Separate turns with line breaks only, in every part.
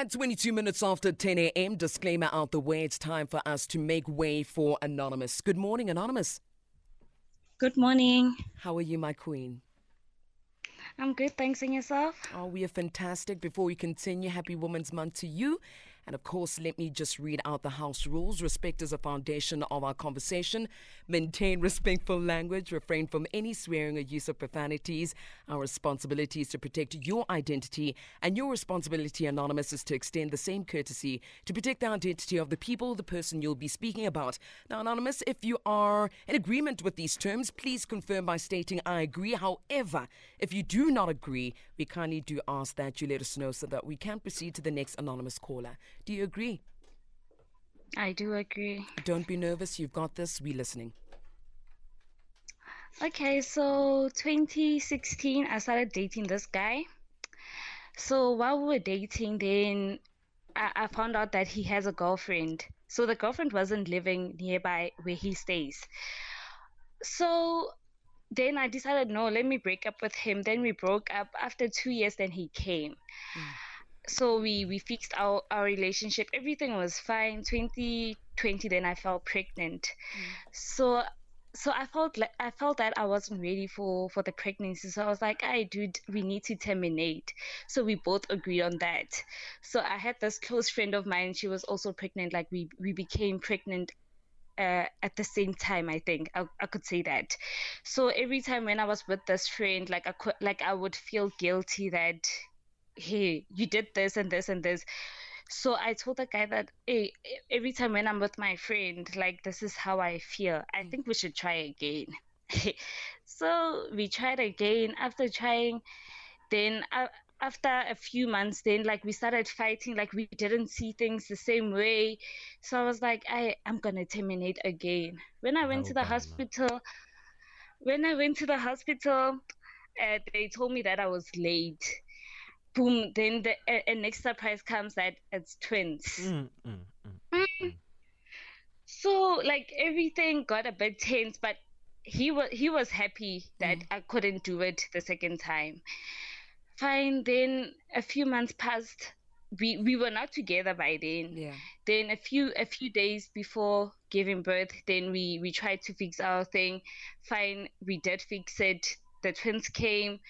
At 22 minutes after 10 a.m., disclaimer out the way, it's time for us to make way for Anonymous. Good morning, Anonymous.
Good morning.
How are you, my queen?
I'm good, thanks. And yourself?
Oh, we are fantastic. Before we continue, happy Women's Month to you. And of course, let me just read out the house rules. Respect is a foundation of our conversation. Maintain respectful language. Refrain from any swearing or use of profanities. Our responsibility is to protect your identity, and your responsibility, Anonymous, is to extend the same courtesy to protect the identity of the people, the person you'll be speaking about. Now, Anonymous, if you are in agreement with these terms, please confirm by stating, I agree. However, if you do not agree, we kindly do ask that you let us know so that we can proceed to the next anonymous caller. Do you agree?
I do agree.
Don't be nervous. You've got this. We're listening.
Okay, so 2016, I started dating this guy. So while we were dating, then I, I found out that he has a girlfriend. So the girlfriend wasn't living nearby where he stays. So then I decided, no, let me break up with him. Then we broke up. After two years, then he came. Mm so we we fixed our our relationship. Everything was fine. 2020 then i fell pregnant. Mm. so so i felt like i felt that i wasn't ready for for the pregnancy. So i was like i dude we need to terminate. So we both agreed on that. So i had this close friend of mine. She was also pregnant. Like we we became pregnant uh, at the same time i think. I, I could say that. So every time when i was with this friend like i could like i would feel guilty that hey, you did this and this and this. So I told the guy that, hey, every time when I'm with my friend, like this is how I feel. I think we should try again. so we tried again. After trying, then uh, after a few months, then like we started fighting. Like we didn't see things the same way. So I was like, I I'm gonna terminate again. When I went oh, to the hospital, when I went to the hospital, uh, they told me that I was late boom, then the a, a next surprise comes that it's twins. Mm, mm, mm, mm, so like everything got a bit tense, but he was he was happy that mm. I couldn't do it the second time. Fine. Then a few months passed. We we were not together by then.
Yeah.
Then a few a few days before giving birth, then we we tried to fix our thing. Fine. We did fix it. The twins came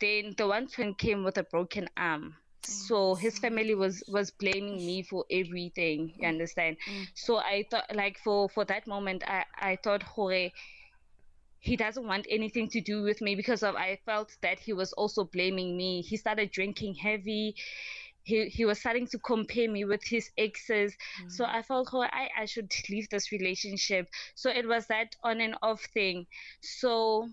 then the one twin came with a broken arm. So his family was was blaming me for everything you understand? Mm. so i thought like for for that moment i i thought Hore, he doesn't want anything to do with me because of i felt that he was also blaming me. He started drinking heavy. He, he was starting to compare me with his exes. Mm. so i felt oh, I, I should leave this relationship. So it was that on and off thing. So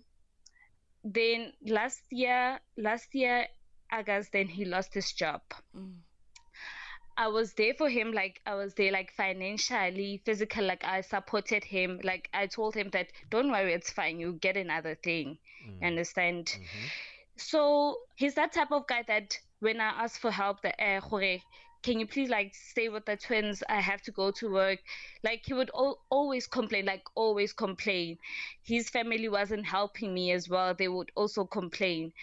then last year last year august then he lost his job mm. i was there for him like i was there like financially physical like i supported him like i told him that don't worry it's fine you get another thing mm. understand mm-hmm. so he's that type of guy that when i ask for help the uh, can you please like stay with the twins? I have to go to work. Like he would al- always complain like always complain. His family wasn't helping me as well. They would also complain.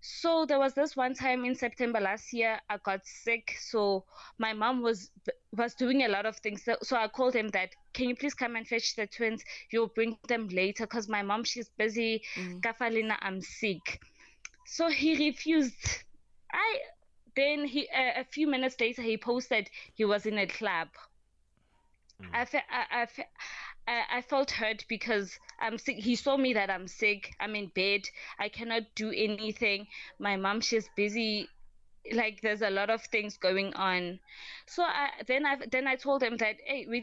So there was this one time in september last year i got sick. So my mom was was doing a lot of things. So, so i called him that can you please come and fetch the twins? You'll bring them later. Because my mom she's busy. Mm. kafalina i'm sick. So he refused. I then he uh, a few minutes later he posted he was in a club. Mm. I, fe- I, I, fe- I, I felt hurt because I'm sick. He saw me that I'm sick. I'm in bed. I cannot do anything. My mom, she's busy. Like there's a lot of things going on. So I then I then I told him that hey, we're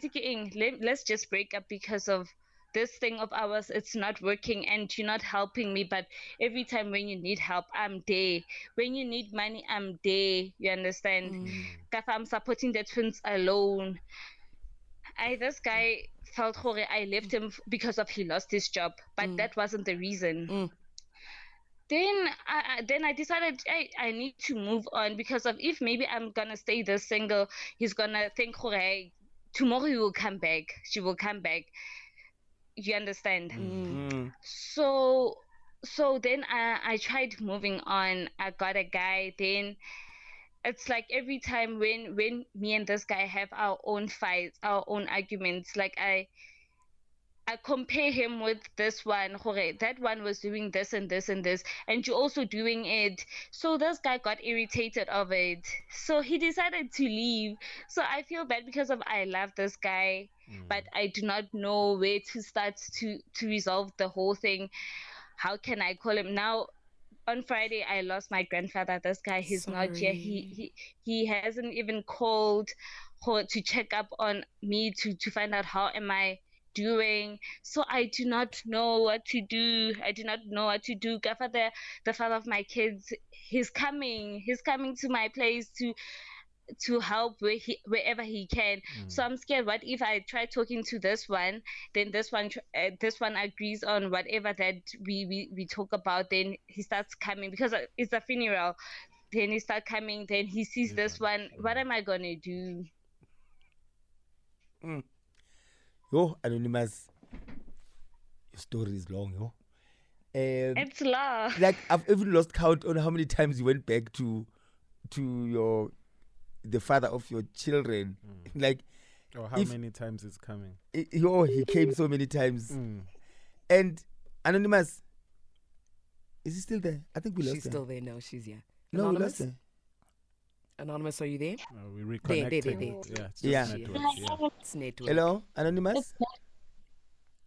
let, let's just break up because of this thing of ours it's not working and you're not helping me but every time when you need help i'm there when you need money i'm there you understand mm. i'm supporting the twins alone i this guy felt horrible i left him because of he lost his job but mm. that wasn't the reason mm. then I, then I decided I, I need to move on because of if maybe I'm gonna stay this single, he's gonna think, hey, tomorrow he will come back. She will come back you understand mm-hmm. so so then I, I tried moving on i got a guy then it's like every time when when me and this guy have our own fights, our own arguments, like I I compare him with this one. That one was doing this and this and this, and you're also doing it. So this guy got irritated of it. So he decided to leave. So I feel bad because of I love this guy, mm. but I do not know where to start to to resolve the whole thing. How can I call him now? on Friday I lost my grandfather. This guy, he's Sorry. not here. He he he hasn't even called to check up on me to to find out how am I doing. So I do not know what to do. I do not know what to do. Grandfather, the father of my kids, he's coming. He's coming to my place to to help where he, wherever he can. Mm. So I'm scared. What if I try talking to this one, then this one uh, this one agrees on whatever that we, we we talk about. Then he starts coming because it's a funeral. Then he start coming. Then he sees this one. What am I gonna do?
Mm. Yo, anonymous. Your story is long, yo.
Um, it's long.
Like I've even lost count on how many times you went back to to your the father of your children. Mm. Like,
or how if, many times it's coming?
It, oh, he came so many times. Mm. And anonymous, is he still there? I think we lost
She's
her.
still there. No, she's here.
No, Anonymous? we lost her.
Anonymous, are you there?
Uh, we reconnected. There, there, there.
Yeah, it's yeah. Network. yeah. It's network. Hello, Anonymous.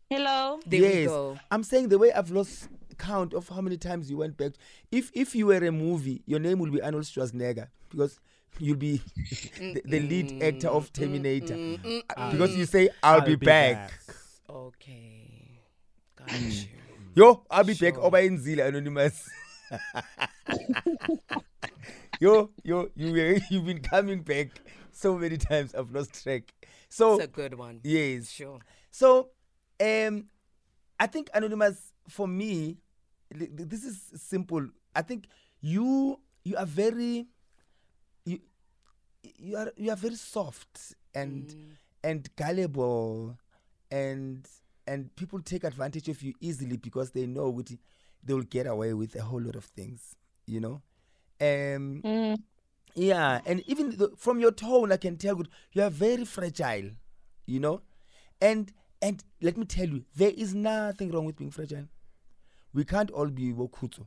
Hello.
There yes.
I'm saying the way I've lost count of how many times you went back. If if you were a movie, your name will be Arnold Schwarzenegger because you'll be the, the, lead actor of Terminator uh, because you say I'll, I'll be, be back. back.
Okay, got you.
Mm. Yo, I'll be sure. back. Oba Inzila Anonymous. yo, yo, you you've been coming back so many times. I've lost track. So
it's a good one.
Yes,
sure.
So, um, I think Anonymous for me, this is simple. I think you you are very you you are you are very soft and mm. and gullible and and people take advantage of you easily because they know what they will get away with a whole lot of things you know um mm. yeah and even the, from your tone i can tell you are very fragile you know and and let me tell you there is nothing wrong with being fragile we can't all be bokhutso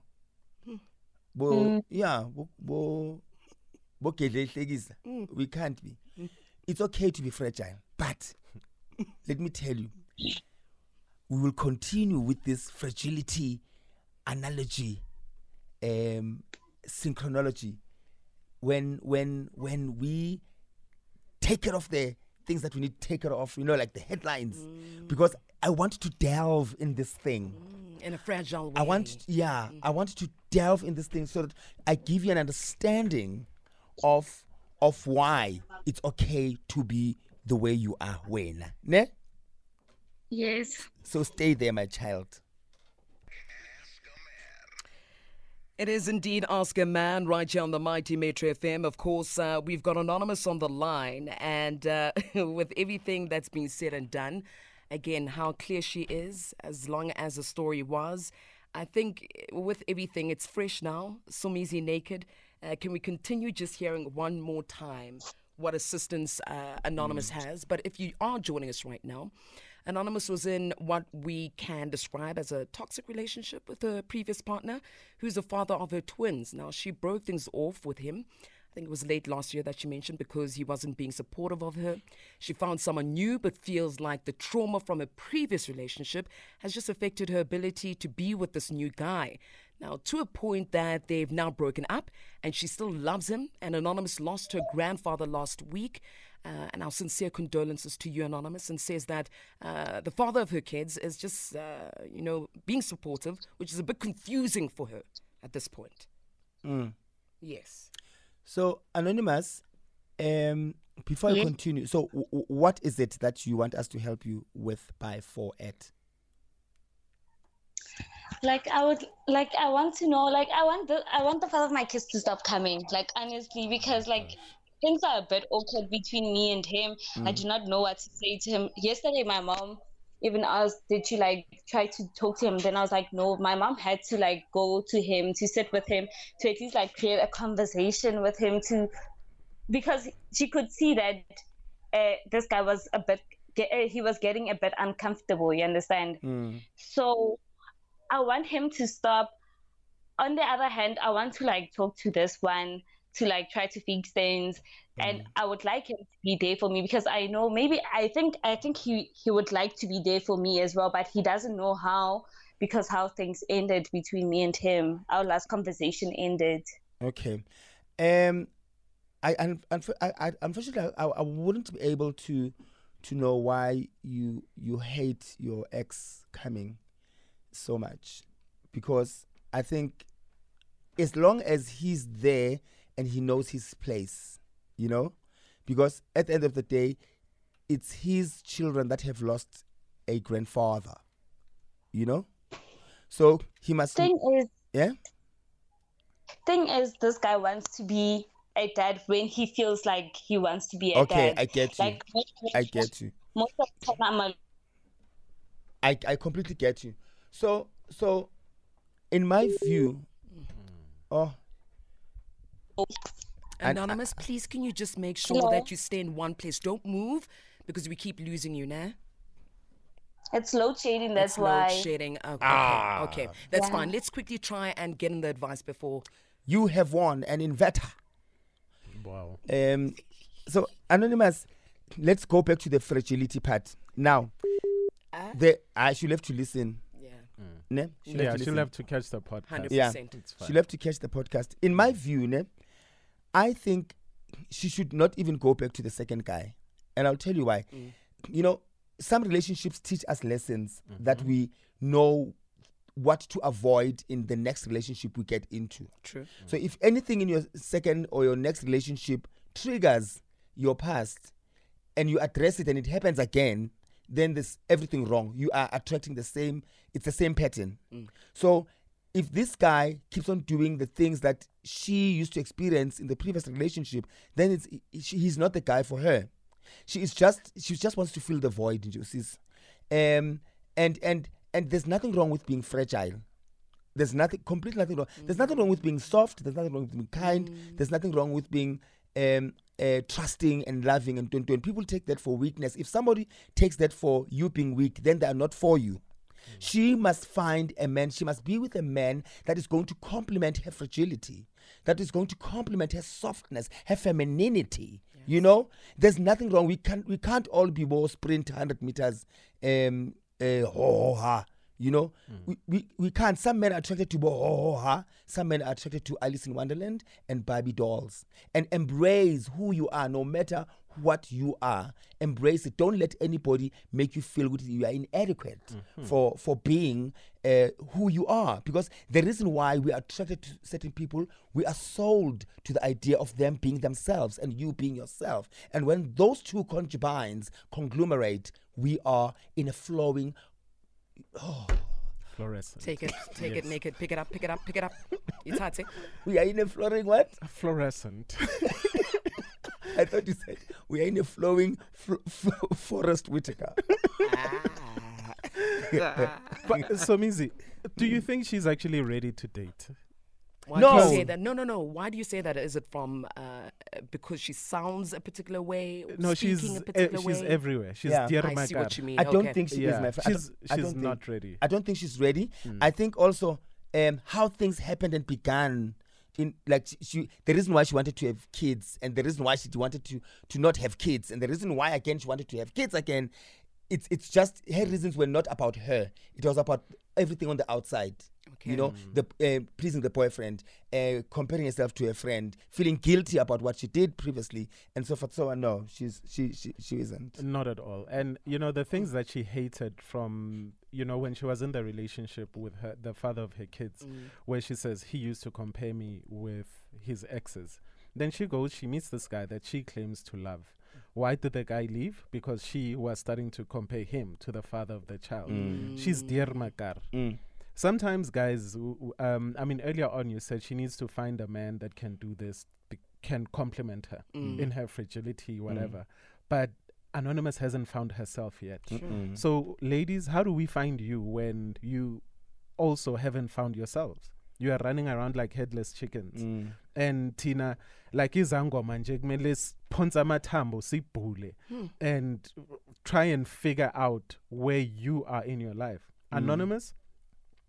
bo mm. yeah bo, bo mm. we can't be mm. it's okay to be fragile but let me tell you we will continue with this fragility analogy um synchronology when when when we take care of the things that we need to take care of you know like the headlines mm. because i want to delve in this thing
mm, in a fragile way
i want yeah mm. i want to delve in this thing so that i give you an understanding of of why it's okay to be the way you are when ne
yes
so stay there my child
It is indeed Ask a Man right here on the Mighty Metro FM. Of course, uh, we've got Anonymous on the line, and uh, with everything that's been said and done, again, how clear she is, as long as the story was, I think with everything, it's fresh now. Somizi naked. Uh, can we continue just hearing one more time what assistance uh, Anonymous mm. has? But if you are joining us right now, Anonymous was in what we can describe as a toxic relationship with her previous partner, who's the father of her twins. Now, she broke things off with him. I think it was late last year that she mentioned because he wasn't being supportive of her. She found someone new, but feels like the trauma from a previous relationship has just affected her ability to be with this new guy. Now, to a point that they've now broken up and she still loves him. And Anonymous lost her grandfather last week. Uh, and our sincere condolences to you, Anonymous, and says that uh, the father of her kids is just, uh, you know, being supportive, which is a bit confusing for her at this point.
Mm.
Yes.
So, Anonymous, um, before I continue, so w- w- what is it that you want us to help you with by 4 at?
Like i would like i want to know like i want the i want the father of my kids to stop coming like honestly because like things are a bit awkward between me and him mm. i do not know what to say to him yesterday my mom even asked, did you like try to talk to him? Then I was like, no, my mom had to like go to him to sit with him to at least like create a conversation with him to because she could see that uh, this guy was a bit uh, he was getting a bit uncomfortable you understand
Mm.
so i want him to stop. On the other hand i want to like talk to this one to like try to fix things. And i would like him to be there for me because i know maybe i think i think he he would like to be there for me as well but he doesn't know how because how things ended between me and him. Our last conversation ended.
Okay. Um, I, unf- I, I unfortunately I, I wouldn't be able to to know why you you hate your ex coming so much because I think as long as he's there and he knows his place, you know, because at the end of the day, it's his children that have lost a grandfather, you know, so he must
thing is
yeah
thing is this guy wants to be a dad when he feels like he wants to be a
okay
dad
I get you
like
I get you.
most of the time I'm a
I, I completely get you. So so in my view, oh And-
Anonymous, please can you just make sure
Hello?
that you stay in one place? Don't move because we keep losing you now.
it's load shedding that's
it's
why
load shedding. Oh, okay,
Ah.
okay, that's
Yeah.
fine. Let's quickly try and get in the advice before.
you have won an inverter.
Wow.
Um so anonymous, let's go back to the fragility part. Now
Ah.
the I should have to listen.
Yeah,
Ne? She'll
Yeah,
to
she'll
listen.
have to catch the podcast.
hundred
Yeah.
percent.
It's fine.
She'll have to catch the podcast. In my mm. view, ne, I think she should not even go back to the second guy. And I'll tell you why. Mm. You know, some relationships teach us lessons mm-hmm. that we know what to avoid in the next relationship we get into.
True.
So if anything in your second or your next relationship triggers your past and you address it and it happens again, then there's everything wrong. You are attracting the same, it's the same pattern. Mm. So if this guy keeps on doing the things that she used to experience in the previous relationship, then it's she, he's not the guy for her. She is just she just wants to fill the void, you see. Um and and and there's nothing wrong with being fragile. There's nothing, completely nothing wrong. There's nothing mm. wrong with being soft. There's nothing wrong with being kind. Mm. There's nothing wrong with being um, uh, trusting and loving and doing. People take that for weakness. If somebody takes that for you being weak, then they are not for you. She must find a man. She must be with a man that is going to complement her fragility, that is going to complement her softness, her femininity. You know, there's nothing wrong. We can't. We can't all be more sprint 100 meters. Um, uh, ho, ho, ha. You know, we, we, we can't. Some men are attracted to bo ho, ho, ha. Some men are attracted to Alice in Wonderland and Barbie dolls. And embrace who you are, no matter what you are. Embrace it. Don't let anybody make you feel good. You are inadequate for for being uh, who you are. Because the reason why we are attracted to certain people, we are sold to the idea of them being themselves and you being yourself. And when those two concubines conglomerate, we are in a flowing
Fluorescent.
Take it, take it
Yes.
naked, pick it up, pick it up, pick it up. It's hard, to
we are in a flowing what?
Fluorescent.
I thought you said we are in a flowing fl- fl- forest Whitaker. Ah.
but Somizi, do you think she's actually ready to date?
Why do
No.
you say that? No, no, no. Why do you say that? Is it from uh, because she sounds a particular way?
No, she's
a
e-
particular
she's
way?
everywhere. She's
Yeah.
dear
I see
Makar.
what you mean.
I don't
okay.
think she is my friend.
she's
I
she's
don't think-
not ready.
I don't think she's ready. I think also um, how things happened and began. In like she, she, the reason why she wanted to have kids, and the reason why she wanted to to not have kids, and the reason why again she wanted to have kids again, it's it's just her reasons were not about her. It was about everything on the outside.
Okay.
You know, the uh, pleasing the boyfriend, uh, comparing herself to a friend, feeling guilty about what she did previously, and so forth. So on. No, she's she she she isn't.
Not at all. And you know the things that she hated from you know when she was in the relationship with her the father of her kids,
Mm.
where she says he used to compare me with his exes. Then she goes, she meets this guy that she claims to love. Why did the guy leave? Because she was starting to compare him to the father of the child. She's dear Makar.
Mm.
Sometimes guys, w- w- um, I mean, earlier on you said she needs to find a man that can do this, be- can complement her
Mm.
in her fragility, whatever. But Anonymous hasn't found herself yet.
Mm.
So, ladies, how do we find you when you also haven't found yourselves? You are running around like headless chickens.
Mm.
And Tina, like izangoma nje kumele siphonse amathambo sibhule and try and figure out where you are in your life. Anonymous,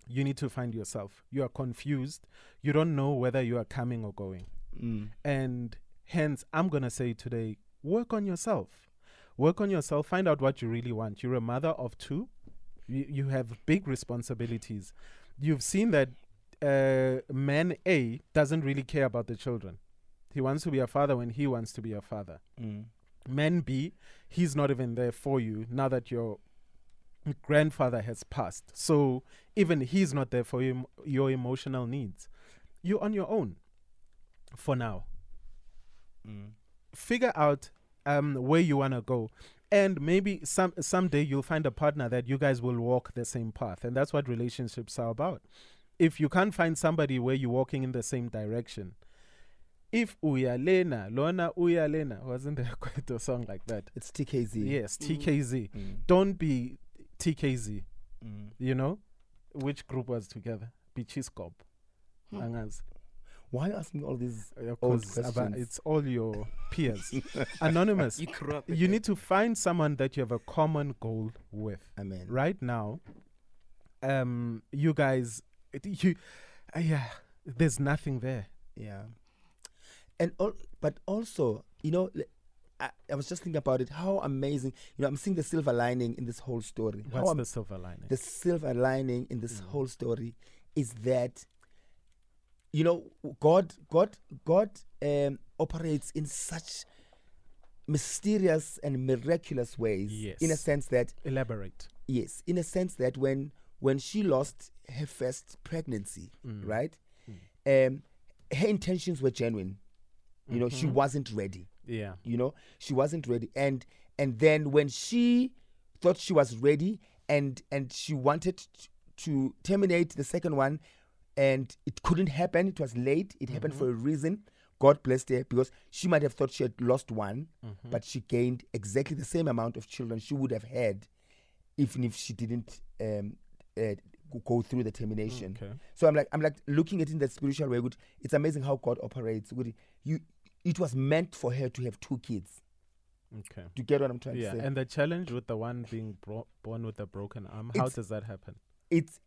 you need to find yourself. You are confused. You don't know whether you are coming or going.
Mm.
And hence, I'm going to say today work on yourself. Work on yourself. Find out what you really want. You're a mother of two, you, you have big responsibilities. You've seen that uh, man A doesn't really care about the children. He wants to be a father when he wants to be a father.
Mm.
Man B, he's not even there for you now that your grandfather has passed. So even he's not there for you, your emotional needs. You're on your own for now.
Mm.
Figure out um, where you want to go. And maybe some someday you'll find a partner that you guys will walk the same path. And that's what relationships are about. If you can't find somebody where you're walking in the same direction, if uyalena, lona uyalena, wasn't there quite a song like that?
It's TKZee.
Yes, TKZee.
Mm.
Don't be TKZee,
Mm.
you know? Which group was together? Bichiskop.
Hmm.
Angazi.
Why ask me all these?
Uh,
Old
'cause aba-
questions.
it's all your peers. Anonymous.
You corrupt.
You need to find someone that you have a common goal with.
Amen.
Right now, um, you guys, it- you, uh, yeah, there's nothing there.
Yeah. And all, but also, you know, l- I, I was just thinking about it. How amazing! You know, I'm seeing the silver lining in this whole story.
What's the silver lining?
the silver lining in this
Mm.
whole story is that you know god god god um, operates in such mysterious and miraculous ways Yes. in a sense that
Elaborate.
yes in a sense that when when she lost her first pregnancy
Mm.
right um her intentions were genuine you know she
Mhm.
wasn't ready
Yeah.
you know she wasn't ready and and then when she thought she was ready and and she wanted to terminate the second one and it couldn't happen it was late it happened for a reason god blessed her because she might have thought she had lost one
Mhm.
but she gained exactly the same amount of children she would have had even if she didn't um uh, go- go through the termination
Okay.
so I'm like, I'm like looking at it in that spiritual way. Good, it's amazing how God operates. Good, you, it was meant for her to have two kids.
Okay.
Do you get what I'm trying
Yeah,
to say?
and the challenge with the one being bro- born with a broken arm, how does that happen?
it's,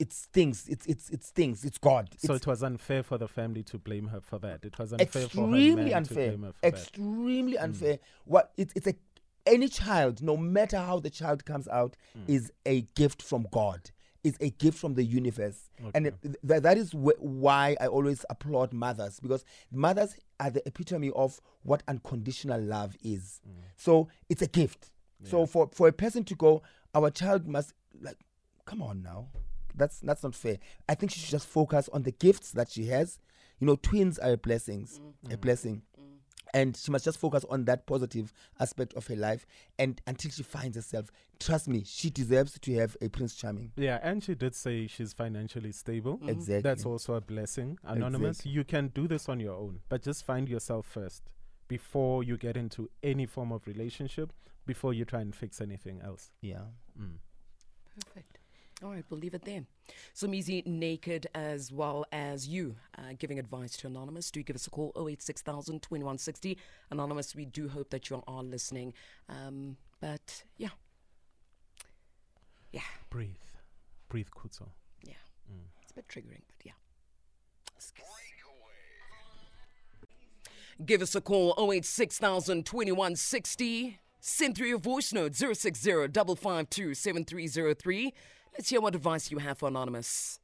it stings. It's, it's, it stings. It's God.
So
it's
it was unfair for the family to blame her for that. It was unfair for her
extremely unfair.
for that. Mm.
Extremely unfair. What it's, it's a any child, no matter how the child comes out,
Mm.
is a gift from God. Is a gift from the universe, and it- th- that is wh- why I always applaud mothers because mothers are the epitome of what unconditional love is. So it's a gift. So
Mm.
For for a person to go, our child must like, come on now, that's that's not fair. I think she should just focus on the gifts that she has. You know, twins are blessings,
Mm.
a blessing, and she must just focus on that positive aspect of her life. And until she finds herself, trust me, she deserves to have a Prince Charming.
Yeah, and she did say she's financially stable.
Exactly.
That's also a blessing. Anonymous,
Exactly.
you can do this on your own, but just find yourself first before you get into any form of relationship, before you try and fix anything else.
Yeah.
Mm.
Perfect. All right, we'll leave it there. So, Mizi, naked as well as you, uh, giving advice to Anonymous. Do give us a call 086000 2160. Anonymous, we do hope that you are listening. Um, but yeah. Yeah,
Breathe. Breathe, Khutso.
yeah.
Mm.
It's a bit triggering, but yeah. Give us a call 086000 2160. Send through your voice note 060 552 7303. Let's hear what advice you have for Anonymous.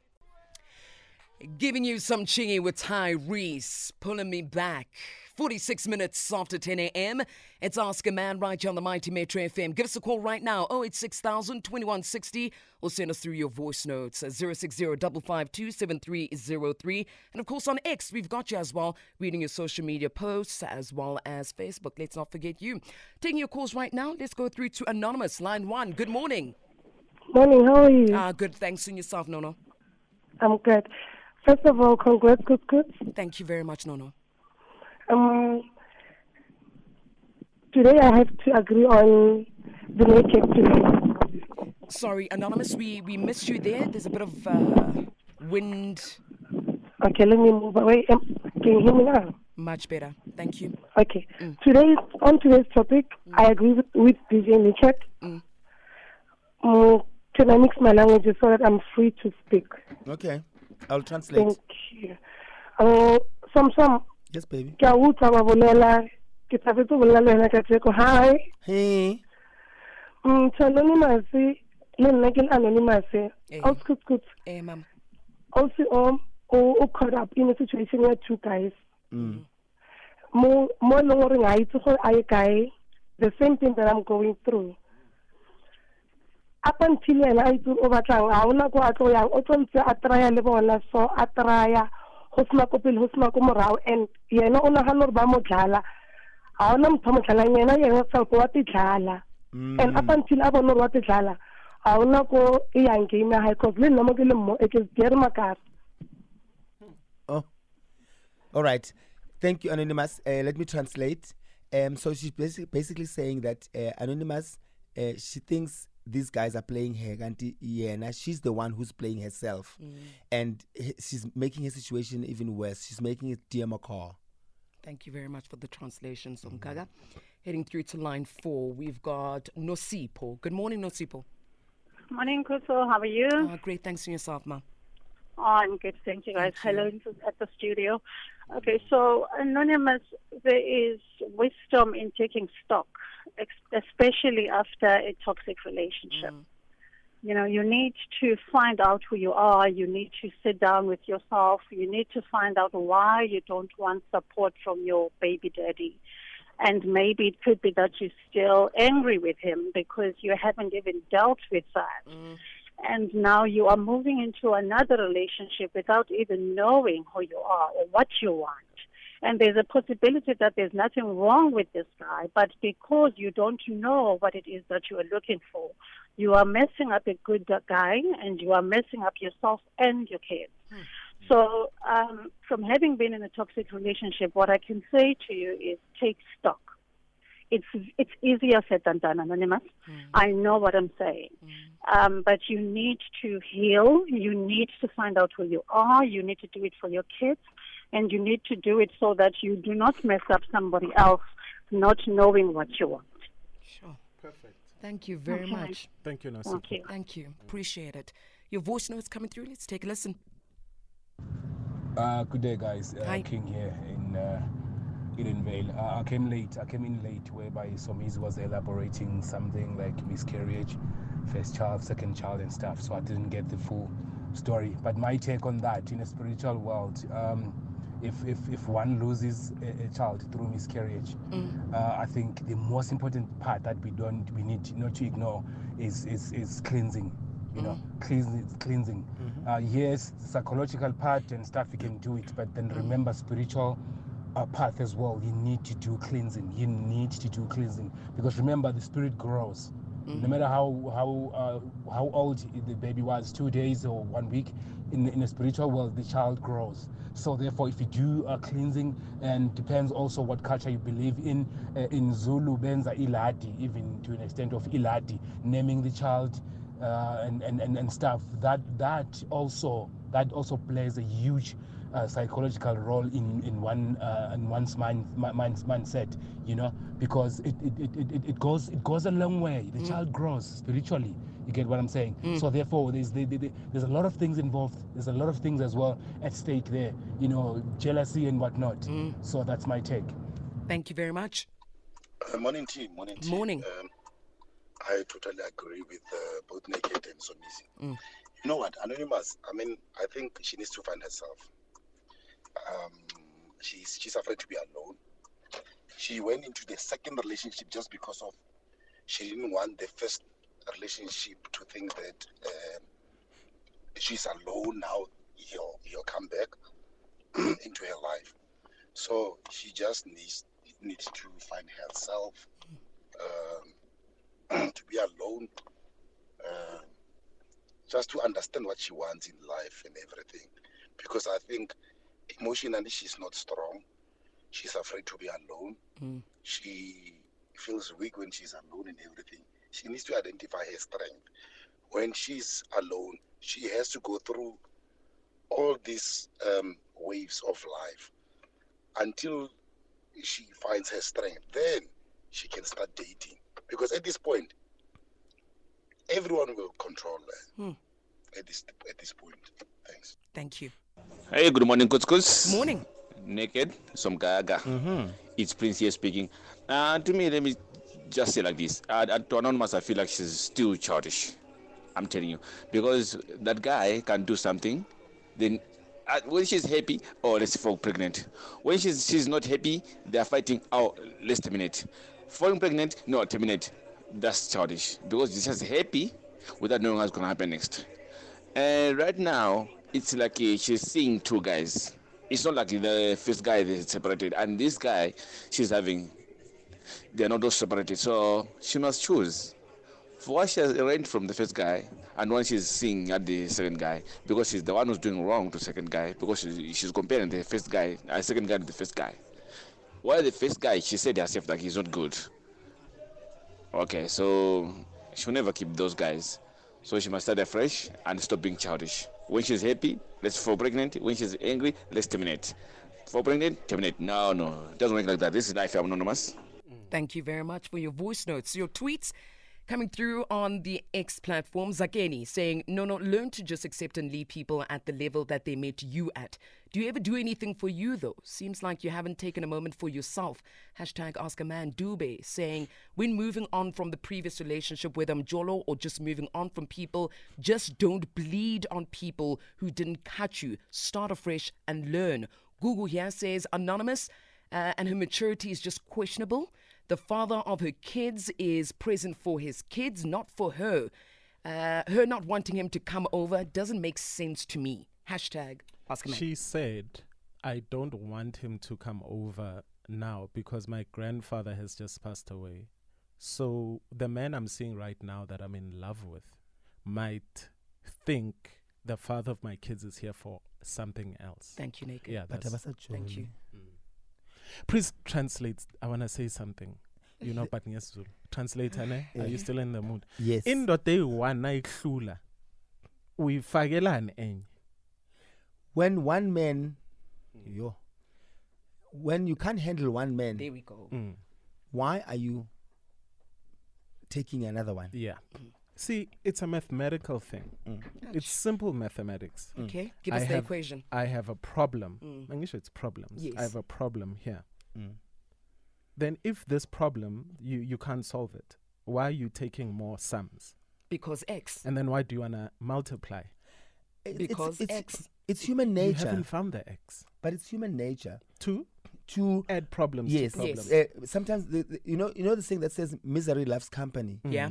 Giving you some chingy with Tyrese, pulling me back. 46 minutes after 10 a.m. It's Ask a Man right here on the Mighty Metro FM. Give us a call right now, 086000 2160, or send us through your voice notes at 060 552 7303. And of course, on X, we've got you as well, reading your social media posts as well as Facebook. Let's not forget you. Taking your calls right now, let's go through to Anonymous, line one. Good morning.
Morning, how are you?
Ah, good. Thanks. And yourself, Nono.
I'm good. First of all, congrats, good, good.
Thank you very much, Nono.
Um, today I have to agree on the naked today.
Sorry, Anonymous, we, we missed you there. There's a bit of uh, wind.
Okay, let me move away. Um, Can you hear me now?
Much better. Thank you.
Okay. Today, on today's topic, I agree with, with DJ Nichak.
Mm.
Mm, can I mix my languages so that I'm free to speak?
Okay. I'll translate.
Thank you. Uh, Samsam,
Yes, baby.
ke a utlwa ba bolela ke thabetse go bolela le wena ka teko hi
Hey.
mm anonymous le nna ke le anonymous
Eh.
o scoot scoot
Eh, ma'am.
also um o o caught up in a situation where two guys
Mm.
mo mo leng gore ga itse gore a ye kae the same thing that i'm going through up until yena a itse o batlang ga ona ko a tlo yang o tlo ntse a traya le bona so a traya go sena ko pele go sena ko morago and yena o nagana gore ba mo dlala. Ga ona motho a mo dlalang. Yena yena self wa te dlala. And up until a bone gore wa te dlala ga ona ko e yang game ya cause le nna mo ke le mmo it is dere makara
Oh. All right. Thank you, Anonymous. Uh, let me translate. Um, so she's basic, basically saying that uh, Anonymous, uh, she thinks these guys are playing her, and yeah, now she's the one who's playing herself, and she's making her situation even worse. She's making it dear car.
Thank you very much for the translation, Somgaga. Heading through to line four, we've got Nosipho. Good morning, Nosipho.
Morning, Kuso. How are you?
Uh, great, thanks to yourself, ma'am.
Oh, I'm good. Thank you, guys.
Thank.
Hello into- at the studio. Okay, so Anonymous, there is wisdom in taking stock, especially after a toxic relationship. Mm. You know, you need to find out who you are. You need to sit down with yourself. You need to find out why you don't want support from your baby daddy. And maybe it could be that you're still angry with him because you haven't even dealt with that mm. And now you are moving into another relationship without even knowing who you are or what you want. And there's a possibility that there's nothing wrong with this guy, but because you don't know what it is that you are looking for, you are messing up a good guy and you are messing up yourself and your kids. So, um, from having been in a toxic relationship, what I can say to you is take stock. It's it's easier said than done, anonymous. I know what I'm saying. Um, but you need to heal. You need to find out who you are. You need to do it for your kids. And you need to do it so that you do not mess up somebody else not knowing what you want.
Sure. Perfect. Thank you very
Okay.
much.
Thank you, Nosipho.
Thank you.
Thank you. Appreciate it. Your voice notes coming through. Let's take a listen.
Uh, good day, guys. Uh,
Hi.
King here in uh, Edenvale. Uh, I came late. I came in late, whereby Somiz was elaborating something like miscarriage, first child, second child, and stuff. So I didn't get the full story. But my take on that in a spiritual world, um, if, if if one loses a, a child through miscarriage, uh, I think the most important part that we don't we need not to ignore is is, is cleansing you know, cleansing, cleansing. Uh, yes, psychological part and stuff you can do it, but then remember spiritual path as well. You need to do cleansing. You need to do cleansing because remember the spirit grows. No matter how how uh, how old the baby was, two days or one week, in in the spiritual world, the child grows. So therefore, if you do a cleansing, and depends also what culture you believe in. Uh, in Zulu, benza iladi, even to an extent of iladi, naming the child uh, and, and, and, and stuff that that also that also plays a huge uh, psychological role in, in one uh, in one's mind, mi- mind's mindset you know because it, it, it, it, it goes it goes a long way. The child grows spiritually. You get what I'm saying? So therefore there's the, the, the, there's a lot of things involved. There's a lot of things as well at stake there you know jealousy and whatnot. So that's my take.
Thank you very much.
Uh, morning team, morning team.
Morning.
Um, I totally agree with uh, both Naked and Somizi. You know what, Anonymous, I mean, I think she needs to find herself. Um, she's, she's afraid to be alone. She went into the second relationship just because of she didn't want the first relationship to think that um, she's alone now. He'll, he'll come back into her life. So she just needs needs to find herself, um, to be alone, uh, just to understand what she wants in life and everything. Because I think emotionally she's not strong. She's afraid to be alone. She feels weak when she's alone and everything. She needs to identify her strength. When she's alone, she has to go through all these um, waves of life until she finds her strength. Then she can start dating. Because at this point, everyone will control her.
Hmm.
At this at this point. Thanks.
Thank you.
Hey, good morning, Kutskus.
Morning.
Naked, some gaga. It's Prince here speaking. Uh, to me, let me just say like this. Uh, to Anonymous, I feel like she's still childish. I'm telling you. Because that guy can do something, then uh, when she's happy, oh, let's fall pregnant. When she's, she's not happy, they're fighting, oh, let's terminate. Falling pregnant, no, terminate. That's childish. Because she's just happy without knowing what's going to happen next. And right now, it's like uh, she's seeing two guys. It's not like the first guy they separated, and this guy she's having, they're not all separated. So she must choose. For what she has rent from the first guy, and one she's seeing at the second guy, because she's the one who's doing wrong to second guy, because she, she's comparing the first guy, uh, second guy to the first guy. While the first guy, she said herself that he's not good. Okay, so she'll never keep those guys. So she must start afresh and stop being childish. When she's happy, let's fall pregnant. When she's angry, let's terminate. Fall pregnant, terminate. No, no, it doesn't work like that. This is life, anonymous.
Thank you very much for your voice notes. Your tweets coming through on the X platform. Zakeni saying, No, no, learn to just accept and leave people at the level that they met you at. Do you ever do anything for you, though? Seems like you haven't taken a moment for yourself. Hashtag Ask a Man Dube saying, When moving on from the previous relationship, whether I'm Jolo or just moving on from people, just don't bleed on people who didn't cut you. Start afresh and learn. Google here says, Anonymous, uh, and her maturity is just questionable. The father of her kids is present for his kids, not for her. Uh, her not wanting him to come over doesn't make sense to me. Hashtag ask a.
She said, I don't want him to come over now because my grandfather has just passed away. So the man I'm seeing right now that I'm in love with might think the father of my kids is here for something else.
Thank you, Naked.
Yeah,
But
that's,
Thank you.
Please translate. I want to say something. You know, but yes, Zulu. Translator, ne? Are you eh. still in the mood?
Yes.
indoda eyi-one ayihlula uyifakelani enye
when one man, mm. yo, when you can't handle one man,
There we go.
Mm,
why are you taking another one?
yeah mm. See it's a mathematical thing
Mm.
it's simple mathematics
Okay, give
I
us the
have-
equation.
i have a problem
Mm.
Mangisho it's problems
Yes.
i have a problem here
Mm.
then if this problem you you can't solve it why are you taking more sums
Because X.
and then why do you want to multiply
It- it's-
Because
it's,
X.
it's human nature.
you
nature,
haven't found the x
but it's human nature
to
to
add problems
yes,
to problems
Yes.
Uh, sometimes the, the- you know you know the thing that says misery loves company.
Yeah.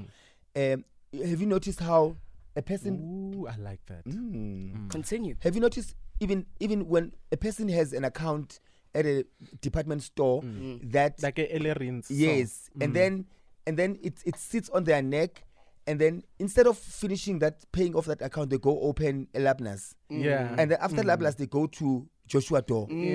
Um, have you noticed how a person?
Ooh, i like that
Mm.
Mm.
Continue.
Have you noticed even even when a person has an account at a department store
Mm.
that
like a Ellerines song.
yes, and
Mm.
then and then it it sits on their neck, and then instead of finishing that paying off that account, they go open a Labnas, mm.
yeah
and then after
Mm.
Labnas they go to Joshua Doore. Mm.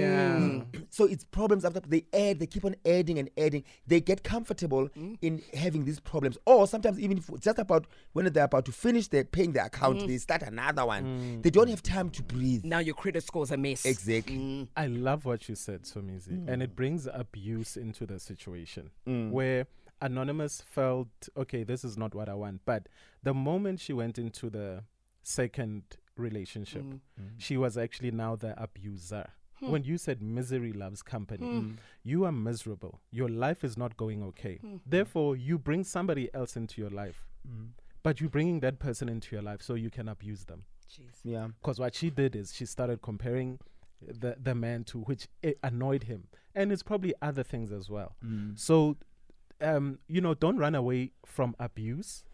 yeah
So it's problems after they add, they keep on adding and adding. They get comfortable mm. in having these problems, or sometimes even if just about when they're about to finish their paying their account, they start another one. They don't have time to breathe.
Now your credit score's a mess.
Exactly.
I love what you said, Somizi, and it brings abuse into the situation where Anonymous felt, okay, this is not what I want. But the moment she went into the second relationship, mm. Mm. she was actually now the abuser. Hmm. When you said misery loves company, hmm. you are miserable. Your life is not going okay. Hmm. Therefore, you bring somebody else into your life, mm. but you're bringing that person into your life so you can abuse them
Jeez.
Yeah.
because what she did is she started comparing the the man to which it annoyed him and it's probably other things as well so um you know don't run away from abuse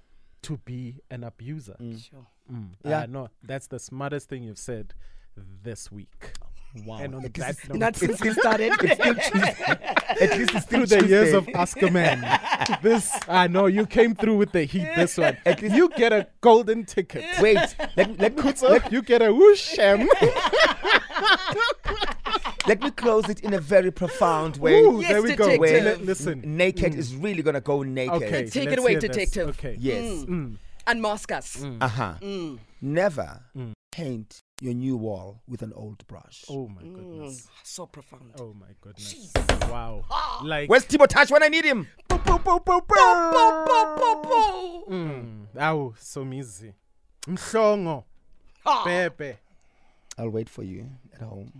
to be an abuser
Sure.
mm.
Yeah.
yeah no that's the smartest thing you've said this week
Wow.
and on
At
that
least
note,
Not since we started.
it's still At least it's still
through the years of Ask a Man, this I know you came through with the heat. This one,
At least-
you get a golden ticket.
Wait, let, let me
So you get a whoosh. em.
let me close it in a very profound way.
Ooh,
Yes,
there we go.
where
Li-
n-
listen.
naked
Mm.
is really gonna go naked.
Okay,
Take it
let's
away,
hear this.
detective.
Okay.
Yes.
Mm.
Unmask us.
Uh huh.
Mm.
Never
Mm.
paint your new wall with an old brush.
Oh my goodness.
Mm, so profound.
Oh my goodness. Wow. Like
Where's Timo Touch when I need him?
Bo, bo, bo, bo, bo.
mm. Awu somizi. Mhlongo.
Ah.
Pepe.
I'll wait for you at home.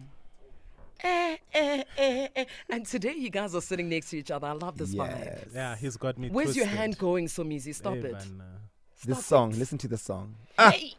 Eh, eh, eh, eh. And today you guys are sitting next to each other. I love this vibe.
Yeah, he's got me
Where's your hand going, Somizi? Stop
Hey,
it.
man, uh,
This song. Listen to the song.
Hey.